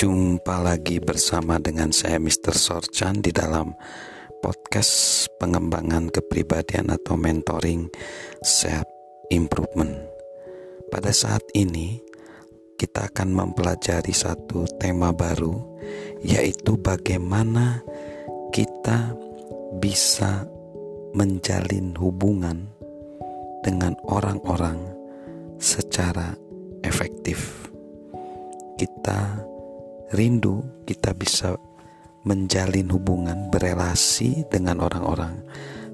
Jumpa lagi bersama dengan saya Mr. Sorchan di dalam podcast pengembangan kepribadian atau mentoring self improvement. Pada saat ini kita akan mempelajari satu tema baru yaitu bagaimana kita bisa menjalin hubungan dengan orang-orang secara efektif. Kita rindu kita bisa menjalin hubungan, berelasi dengan orang-orang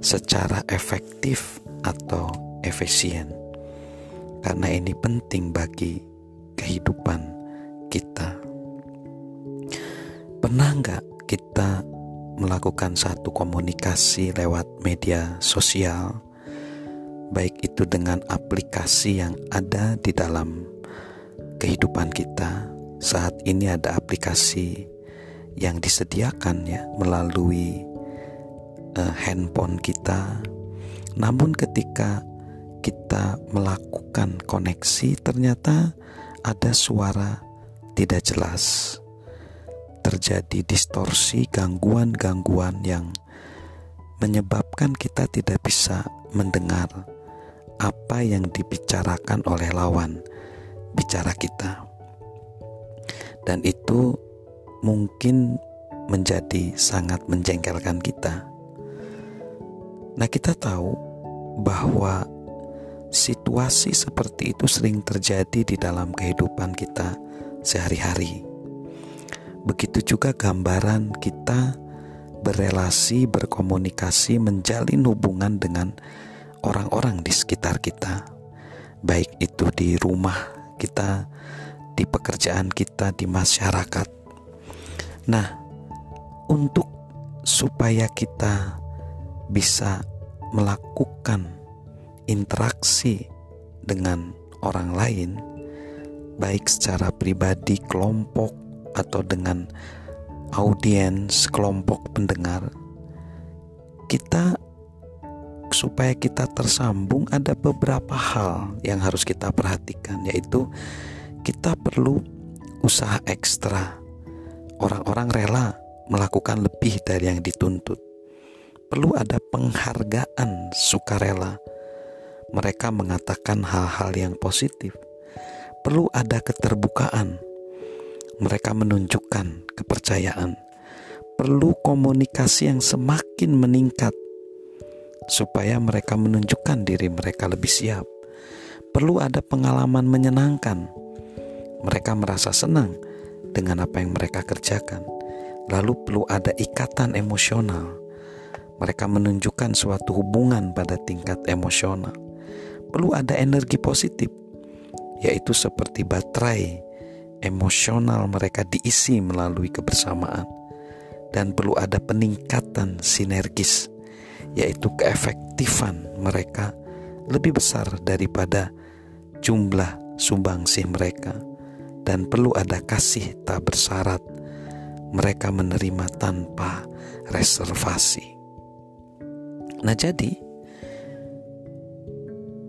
secara efektif atau efisien. Karena ini penting bagi kehidupan kita. Pernah nggak kita melakukan satu komunikasi lewat media sosial, baik itu dengan aplikasi yang ada di dalam kehidupan kita, saat ini ada aplikasi yang disediakan ya melalui uh, handphone kita. Namun ketika kita melakukan koneksi ternyata ada suara tidak jelas. Terjadi distorsi, gangguan-gangguan yang menyebabkan kita tidak bisa mendengar apa yang dibicarakan oleh lawan bicara kita dan itu mungkin menjadi sangat menjengkelkan kita. Nah, kita tahu bahwa situasi seperti itu sering terjadi di dalam kehidupan kita sehari-hari. Begitu juga gambaran kita berelasi, berkomunikasi, menjalin hubungan dengan orang-orang di sekitar kita, baik itu di rumah kita, di pekerjaan kita, di masyarakat. Nah, untuk supaya kita bisa melakukan interaksi dengan orang lain, baik secara pribadi, kelompok, atau dengan audiens, kelompok pendengar, kita supaya kita tersambung ada beberapa hal yang harus kita perhatikan yaitu kita perlu usaha ekstra. Orang-orang rela melakukan lebih dari yang dituntut. Perlu ada penghargaan sukarela. Mereka mengatakan hal-hal yang positif. Perlu ada keterbukaan. Mereka menunjukkan kepercayaan. Perlu komunikasi yang semakin meningkat supaya mereka menunjukkan diri mereka lebih siap. Perlu ada pengalaman menyenangkan mereka merasa senang dengan apa yang mereka kerjakan. Lalu perlu ada ikatan emosional. Mereka menunjukkan suatu hubungan pada tingkat emosional. Perlu ada energi positif, yaitu seperti baterai emosional mereka diisi melalui kebersamaan. Dan perlu ada peningkatan sinergis, yaitu keefektifan mereka lebih besar daripada jumlah sumbangsih mereka dan perlu ada kasih tak bersyarat. Mereka menerima tanpa reservasi. Nah, jadi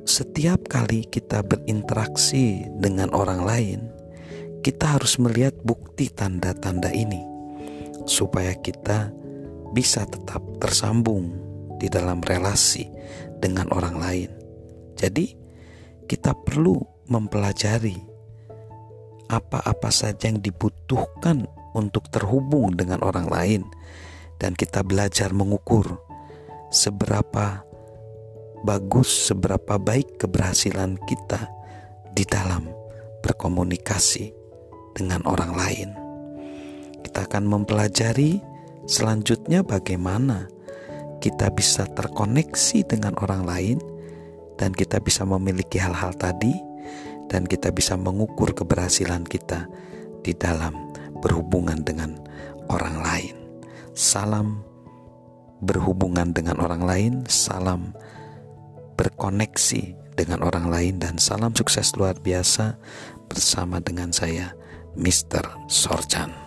setiap kali kita berinteraksi dengan orang lain, kita harus melihat bukti tanda-tanda ini supaya kita bisa tetap tersambung di dalam relasi dengan orang lain. Jadi, kita perlu mempelajari apa-apa saja yang dibutuhkan untuk terhubung dengan orang lain, dan kita belajar mengukur seberapa bagus, seberapa baik keberhasilan kita di dalam berkomunikasi dengan orang lain. Kita akan mempelajari selanjutnya bagaimana kita bisa terkoneksi dengan orang lain dan kita bisa memiliki hal-hal tadi dan kita bisa mengukur keberhasilan kita di dalam berhubungan dengan orang lain. Salam berhubungan dengan orang lain, salam berkoneksi dengan orang lain dan salam sukses luar biasa bersama dengan saya Mr. Sorjan.